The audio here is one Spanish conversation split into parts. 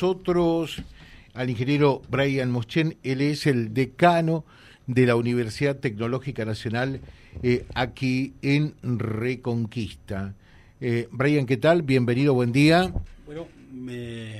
nosotros al ingeniero Brian Moschen, él es el decano de la Universidad Tecnológica Nacional eh, aquí en Reconquista. Eh, Brian, ¿qué tal? Bienvenido, buen día. Bueno,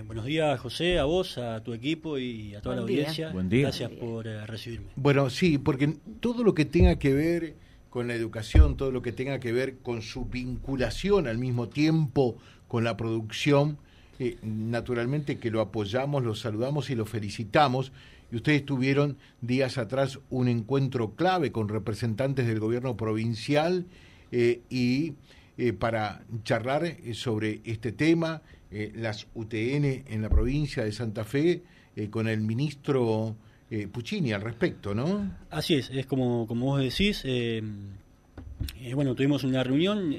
buenos días, José, a vos, a tu equipo y a toda la audiencia. Buen día. Gracias por eh, recibirme. Bueno, sí, porque todo lo que tenga que ver con la educación, todo lo que tenga que ver con su vinculación al mismo tiempo con la producción, eh, naturalmente que lo apoyamos, lo saludamos y lo felicitamos. Y ustedes tuvieron días atrás un encuentro clave con representantes del gobierno provincial eh, y eh, para charlar sobre este tema, las UTN en la provincia de Santa Fe, con el ministro Puccini al respecto, ¿no? Así es, es como, como vos decís. bueno, tuvimos una reunión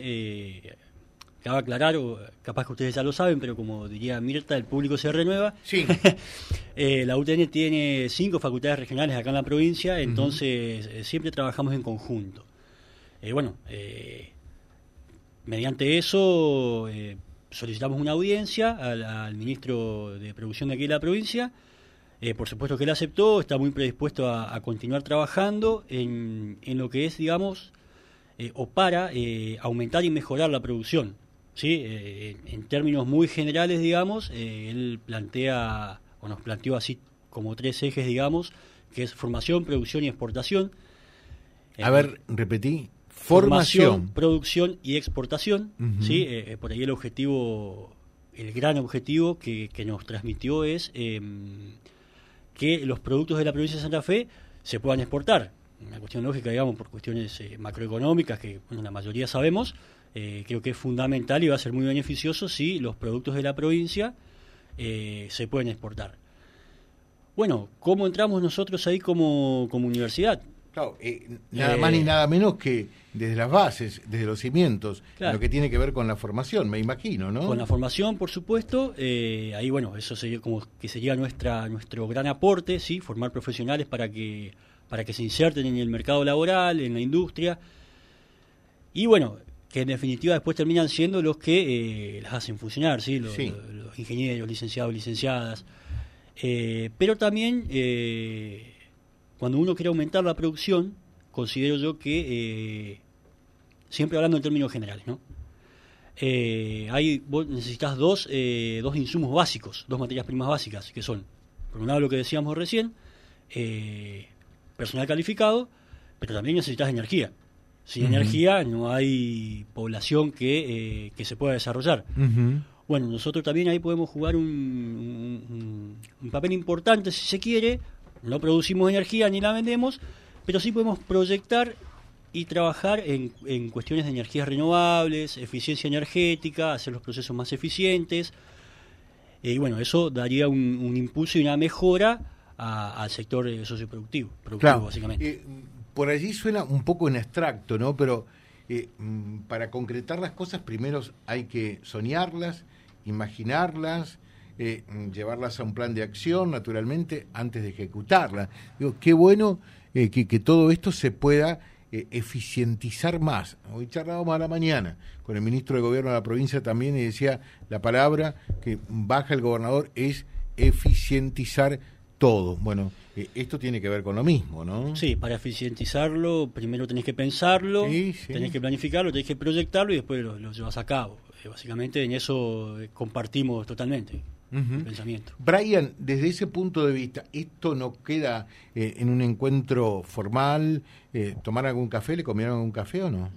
Cabe aclarar, o capaz que ustedes ya lo saben, pero como diría Mirta, el público se renueva. Sí. Eh, la UTN tiene cinco facultades regionales acá en la provincia, entonces eh, siempre trabajamos en conjunto. Eh, bueno, mediante eso solicitamos una audiencia al, ministro de Producción de aquí de la provincia. por supuesto que él aceptó, está muy predispuesto a, continuar trabajando en, en, lo que es, digamos, o para aumentar y mejorar la producción. Sí, eh, en términos muy generales, digamos, eh, él plantea, o nos planteó así como tres ejes, digamos, que es formación, producción y exportación. A ver, repetí. Formación, producción y exportación. ¿sí? Eh, por ahí el objetivo, el gran objetivo que, que nos transmitió es em, que los productos de la provincia de Santa Fe se puedan exportar. Una cuestión lógica, digamos, por cuestiones macroeconómicas que bueno, la mayoría sabemos, eh, creo que es fundamental y va a ser muy beneficioso si los productos de la provincia eh, se pueden exportar. Bueno, ¿cómo entramos nosotros ahí como, universidad? Claro, eh, nada más ni nada menos que desde las bases, desde los cimientos, lo que tiene que ver con la formación, me imagino, ¿no? Con la formación, por supuesto, ahí bueno, eso sería como que sería nuestra nuestro gran aporte, sí, formar profesionales para que para que se inserten en el mercado laboral, en la industria. Y bueno, que en definitiva después terminan siendo los que eh, las hacen funcionar, ¿sí? Los, ingenieros, licenciados, licenciadas. Eh, pero también, eh, cuando uno quiere aumentar la producción, considero yo que, siempre hablando en términos generales, ¿no? hay, vos necesitas dos, dos insumos básicos, dos materias primas básicas, que son, por un lado lo que decíamos recién, personal calificado, pero también necesitas energía. Sin energía no hay población que, eh, que se pueda desarrollar. Bueno, nosotros también ahí podemos jugar un, un, papel importante si se quiere. No producimos energía ni la vendemos, pero sí podemos proyectar y trabajar en, en cuestiones de energías renovables, eficiencia energética, hacer los procesos más eficientes. Y bueno, eso daría un, impulso y una mejora al sector socioproductivo, productivo, básicamente. Eh, por allí suena un poco en abstracto, ¿no? Pero eh, mm, para concretar las cosas primero hay que soñarlas, imaginarlas, eh, mm, llevarlas a un plan de acción, naturalmente, antes de ejecutarlas. Digo, qué bueno eh, que, todo esto se pueda eficientizar más. Hoy charlábamos a la mañana con el ministro de Gobierno de la provincia también y decía la palabra que baja el gobernador es eficientizar todo. Bueno, eh, esto tiene que ver con lo mismo, ¿no? Sí, para eficientizarlo, primero tenés que pensarlo, tenés que planificarlo, tenés que proyectarlo y después lo, llevas a cabo. Eh, básicamente en eso eh, compartimos totalmente el pensamiento. Brian, desde ese punto de vista, ¿esto no queda en un encuentro formal? ¿Tomar algún café? ¿Le comieron algún café o no?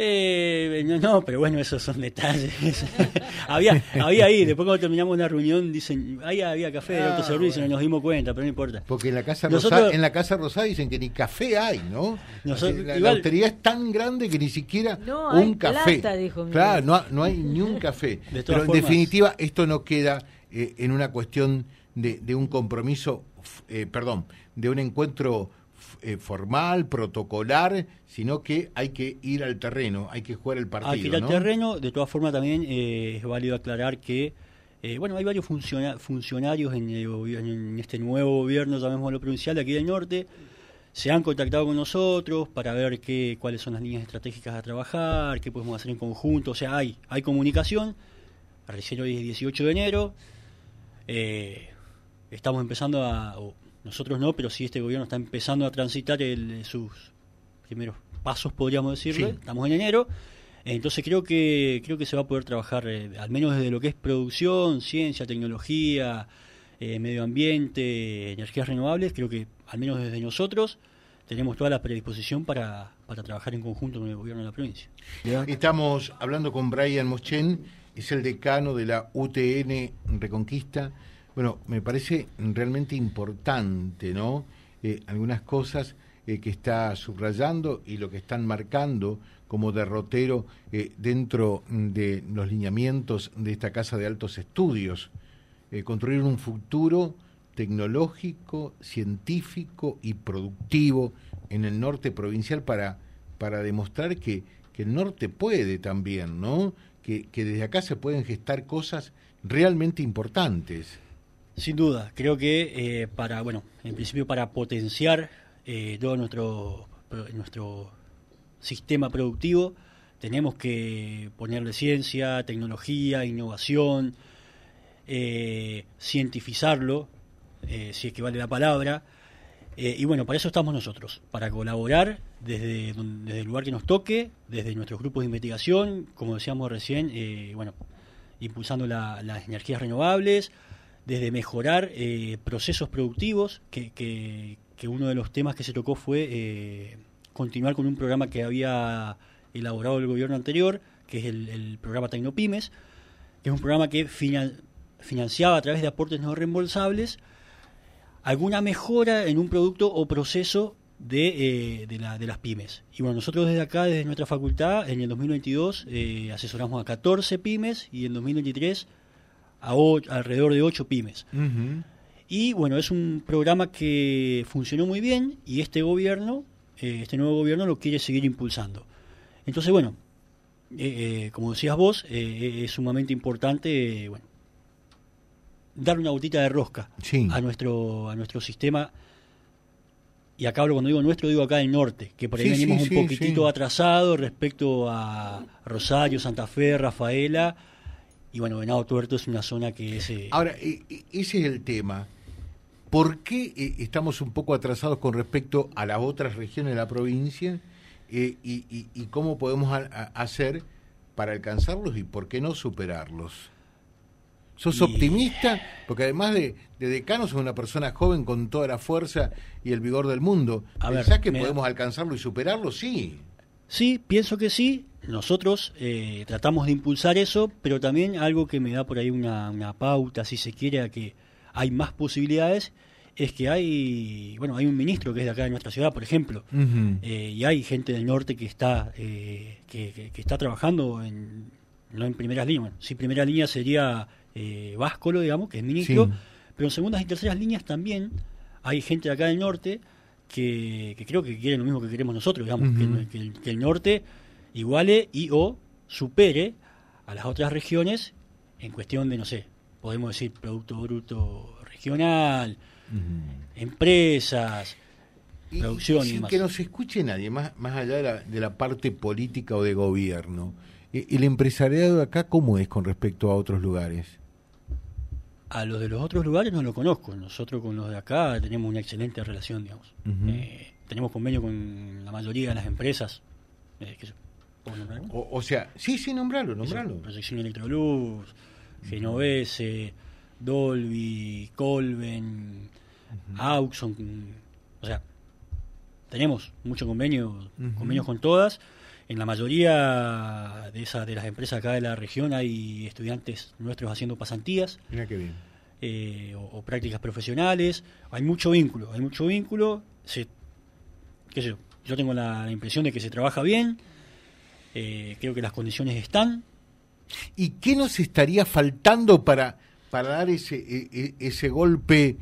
Eh, no, pero bueno, esos son detalles. había, había ahí, después cuando terminamos una reunión, dicen, ahí había café de ah, autoservicio, no nos dimos cuenta, pero no importa. Porque en la Casa Rosada, en la Casa Rosada dicen que ni café hay, ¿no? la, lotería es tan grande que ni siquiera un café. claro, no, no, hay ni un café. pero en definitiva, esto no queda eh, en una cuestión de, de un compromiso, eh, perdón, de un encuentro eh, formal, protocolar, sino que hay que ir al terreno, hay que jugar el partido. Hay que ir al terreno, de todas formas también eh, es válido aclarar que, eh, bueno, hay varios funcionarios en, en, este nuevo gobierno, llamémoslo provincial, de aquí del norte, se han contactado con nosotros para ver qué, cuáles son las líneas estratégicas a trabajar, qué podemos hacer en conjunto, o sea, hay, hay comunicación, recién hoy es 18 de enero, estamos empezando a, nosotros no, pero sí este gobierno está empezando a transitar el, sus primeros pasos, podríamos decirlo. Estamos en enero. Entonces creo que creo que se va a poder trabajar, eh, al menos desde lo que es producción, ciencia, tecnología, eh, medio ambiente, energías renovables, creo que al menos desde nosotros tenemos toda la predisposición para, para trabajar en conjunto con el gobierno de la provincia. Estamos hablando con Brian Moschen, es el decano de la UTN Reconquista. Bueno, me parece realmente importante, ¿no? Eh, algunas cosas eh, que está subrayando y lo que están marcando como derrotero eh, dentro de los lineamientos de esta Casa de Altos Estudios. construir un futuro tecnológico, científico y productivo en el norte provincial para, para demostrar que, que el norte puede también, ¿no? Que desde acá se pueden gestar cosas realmente importantes. Sin duda, creo que eh, para, bueno, en principio para potenciar eh, todo nuestro, nuestro sistema productivo, tenemos que ponerle ciencia, tecnología, innovación, eh, cientificarlo, eh, si es que vale la palabra. y bueno, para eso estamos nosotros, para colaborar desde, desde el lugar que nos toque, desde nuestros grupos de investigación, como decíamos recién, bueno, impulsando las energías renovables, desde mejorar eh, procesos productivos, que, que, uno de los temas que se tocó fue eh, continuar con un programa que había elaborado el gobierno anterior, que es el, programa Tecnopymes, que es un programa que financiaba a través de aportes no reembolsables alguna mejora en un producto o proceso de, eh, de, la, de, las pymes. Y bueno, nosotros desde acá, desde nuestra facultad, en el 2022 asesoramos a 14 pymes y en 2023 a alrededor de ocho pymes. Y bueno, es un programa que funcionó muy bien y este gobierno, eh, este nuevo gobierno lo quiere seguir impulsando. Entonces, bueno, eh, eh, como decías vos, es sumamente importante, bueno, dar una botita de rosca a nuestro a nuestro sistema. Y acá hablo cuando digo nuestro, digo acá del norte, que por ahí venimos un poquitito atrasado respecto a Rosario, Santa Fe, Rafaela y bueno, Venado Tuerto es una zona que es... Eh, Ahora, e, e, ese es el tema. ¿Por qué eh, estamos un poco atrasados con respecto a las otras regiones de la provincia? Eh, y, cómo podemos hacer para alcanzarlos y por qué no superarlos? ¿Sos optimista? Porque además de, de, decano, sos una persona joven con toda la fuerza y el vigor del mundo. ¿Pensás que podemos alcanzarlo y superarlo? Sí. Sí, pienso que sí. Nosotros eh, tratamos de impulsar eso, pero también algo que me da por ahí una, pauta, si se quiere, a que hay más posibilidades, es que hay, bueno, hay un ministro que es de acá de nuestra ciudad, por ejemplo, eh, y hay gente del norte que está, eh, que, está trabajando en, no en primeras líneas, sí primera línea sería eh, Váscolo, digamos, que es ministro, pero en segundas y terceras líneas también hay gente de acá del norte que, creo que quieren lo mismo que queremos nosotros, digamos, que, el, norte iguale y o supere a las otras regiones en cuestión de, no sé, podemos decir Producto Bruto Regional, empresas, producción y, sin que no se escuche nadie, más, más allá de la, de la parte política o de gobierno. ¿El empresariado acá cómo es con respecto a otros lugares? A los de los otros lugares no lo conozco. Nosotros con los de acá tenemos una excelente relación, digamos. Eh, tenemos convenio con la mayoría de las empresas. Eh, o, sea, sí, sí, nombralo, nombralo. Proyección Electroluz, Genovese, Dolby, Colven, Auxon. O sea, tenemos mucho convenio, convenios con todas. En la mayoría de esas de las empresas acá de la región hay estudiantes nuestros haciendo pasantías. Mira qué bien. Eh, o, prácticas profesionales. Hay mucho vínculo, hay mucho vínculo. Se, qué sé yo, yo tengo la, impresión de que se trabaja bien. Eh, creo que las condiciones están. ¿Y qué nos estaría faltando para, para dar ese, e, e, ese golpe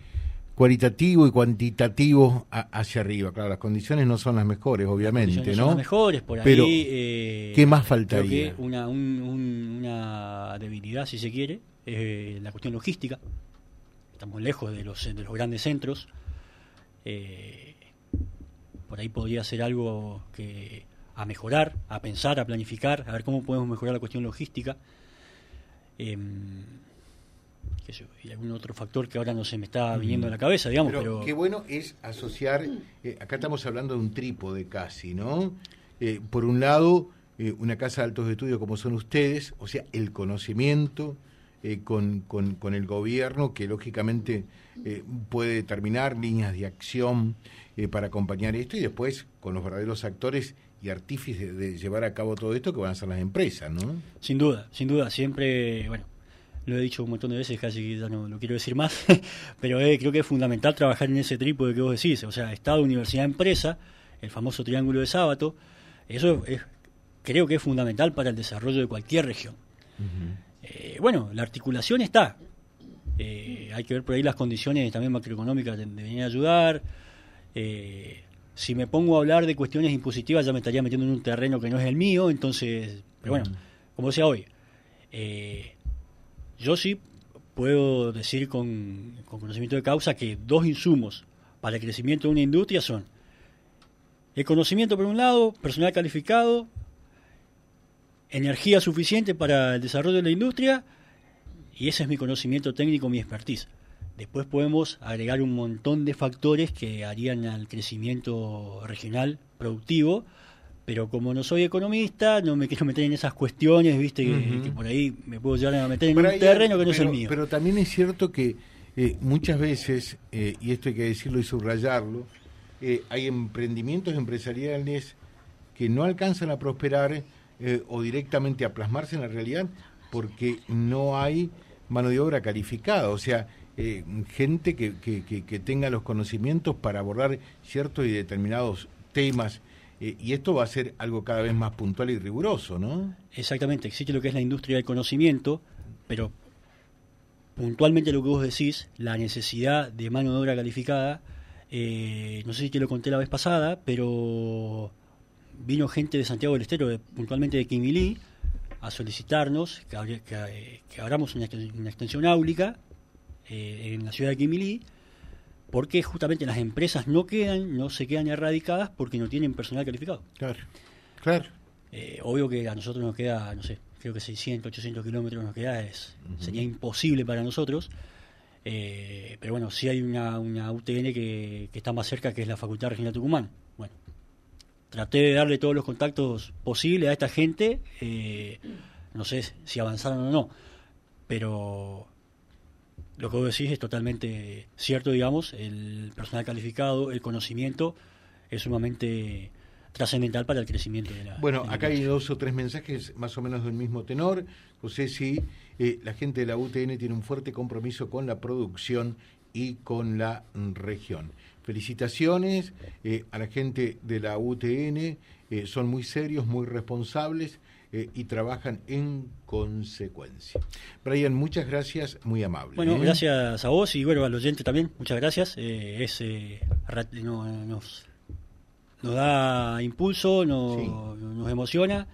cualitativo y cuantitativo hacia arriba. Claro, las condiciones no son las mejores, obviamente, las ¿no? Son las mejores, por Pero, ahí. Eh, ¿Qué más faltaría? Creo que una, una debilidad, si se quiere, es eh, la cuestión logística. Estamos lejos de los, de los grandes centros. Eh, por ahí podría ser algo que a mejorar, a pensar, a planificar, a ver cómo podemos mejorar la cuestión logística. Em, y algún otro factor que ahora no se me está viniendo a la cabeza, digamos. Pero, qué bueno es asociar, eh, acá estamos hablando de un trípode casi, ¿no? Eh, por un lado, eh, una casa de altos estudios como son ustedes, o sea, el conocimiento con, con, con, el gobierno que lógicamente puede determinar líneas de acción para acompañar esto y después con los verdaderos actores y artífices de, de llevar a cabo todo esto que van a ser las empresas, ¿no? Sin duda, sin duda, siempre, bueno, lo he dicho un montón de veces, casi que ya no lo quiero decir más, pero eh, creo que es fundamental trabajar en ese trípode que vos decís, o sea, Estado, Universidad, Empresa, el famoso triángulo de sábado, eso es, creo que es fundamental para el desarrollo de cualquier región. Eh, bueno, la articulación está, eh, hay que ver por ahí las condiciones también macroeconómicas de, venir a ayudar. si me pongo a hablar de cuestiones impositivas ya me estaría metiendo en un terreno que no es el mío, entonces, pero bueno, como decía hoy, eh, yo sí puedo decir con, conocimiento de causa que dos insumos para el crecimiento de una industria son el conocimiento por un lado, personal calificado, energía suficiente para el desarrollo de la industria y ese es mi conocimiento técnico, mi expertise. Después podemos agregar un montón de factores que harían al crecimiento regional productivo pero como no soy economista, no me quiero meter en esas cuestiones, viste, que, por ahí me puedo llegar a meter en un terreno que no es el mío. Pero también es cierto que eh, muchas veces, eh, y esto hay que decirlo y subrayarlo, eh, hay emprendimientos empresariales que no alcanzan a prosperar o directamente a plasmarse en la realidad porque no hay mano de obra calificada, o sea, gente que, que, que tenga los conocimientos para abordar ciertos y determinados temas eh, y esto va a ser algo cada vez más puntual y riguroso, ¿no? Exactamente, existe lo que es la industria del conocimiento, pero puntualmente lo que vos decís, la necesidad de mano de obra calificada, eh, no sé si te lo conté la vez pasada, pero vino gente de Santiago del Estero, puntualmente de Quimilí, a solicitarnos que, que, abramos una, extensión áulica eh, en la ciudad de Quimilí, porque justamente las empresas no quedan, no se quedan erradicadas porque no tienen personal calificado. Claro, claro. Eh, obvio que a nosotros nos queda, no sé, creo que 600, 800 kilómetros nos queda, es, sería imposible para nosotros. Eh, pero bueno, sí hay una, una UTN que, está más cerca, que es la Facultad Regional Tucumán. Bueno, traté de darle todos los contactos posibles a esta gente. Eh, no sé si avanzaron o no, pero lo que vos decís es totalmente cierto, digamos, el personal calificado, el conocimiento es sumamente trascendental para el crecimiento de la... Bueno, acá hay dos o tres mensajes más o menos del mismo tenor. José, sí, eh, la gente de la UTN tiene un fuerte compromiso con la producción y con la región. Felicitaciones eh, a la gente de la UTN, eh, son muy serios, muy responsables eh, y trabajan en consecuencia. Brian, muchas gracias, muy amable. Bueno, ¿eh? gracias a vos y bueno, al oyente también, muchas gracias. Eh, es, nos, nos da impulso, nos emociona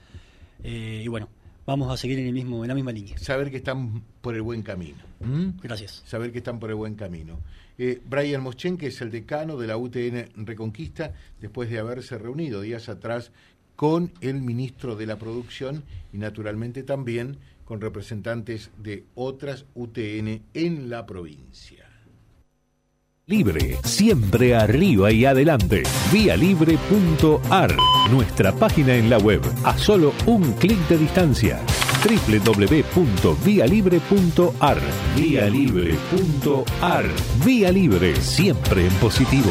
y bueno, vamos a seguir en, el mismo, en la misma línea. Saber que están por el buen camino. Gracias. Saber que están por el buen camino. Brian Moschen, que es el decano de la UTN Reconquista, después de haberse reunido días atrás con el ministro de la Producción y naturalmente también con representantes de otras UTN en la provincia. Libre, siempre arriba y adelante. Vialibre.ar, nuestra página en la web, a solo un clic de distancia. www.vialibre.ar, vialibre.ar, Vía Libre, siempre en positivo.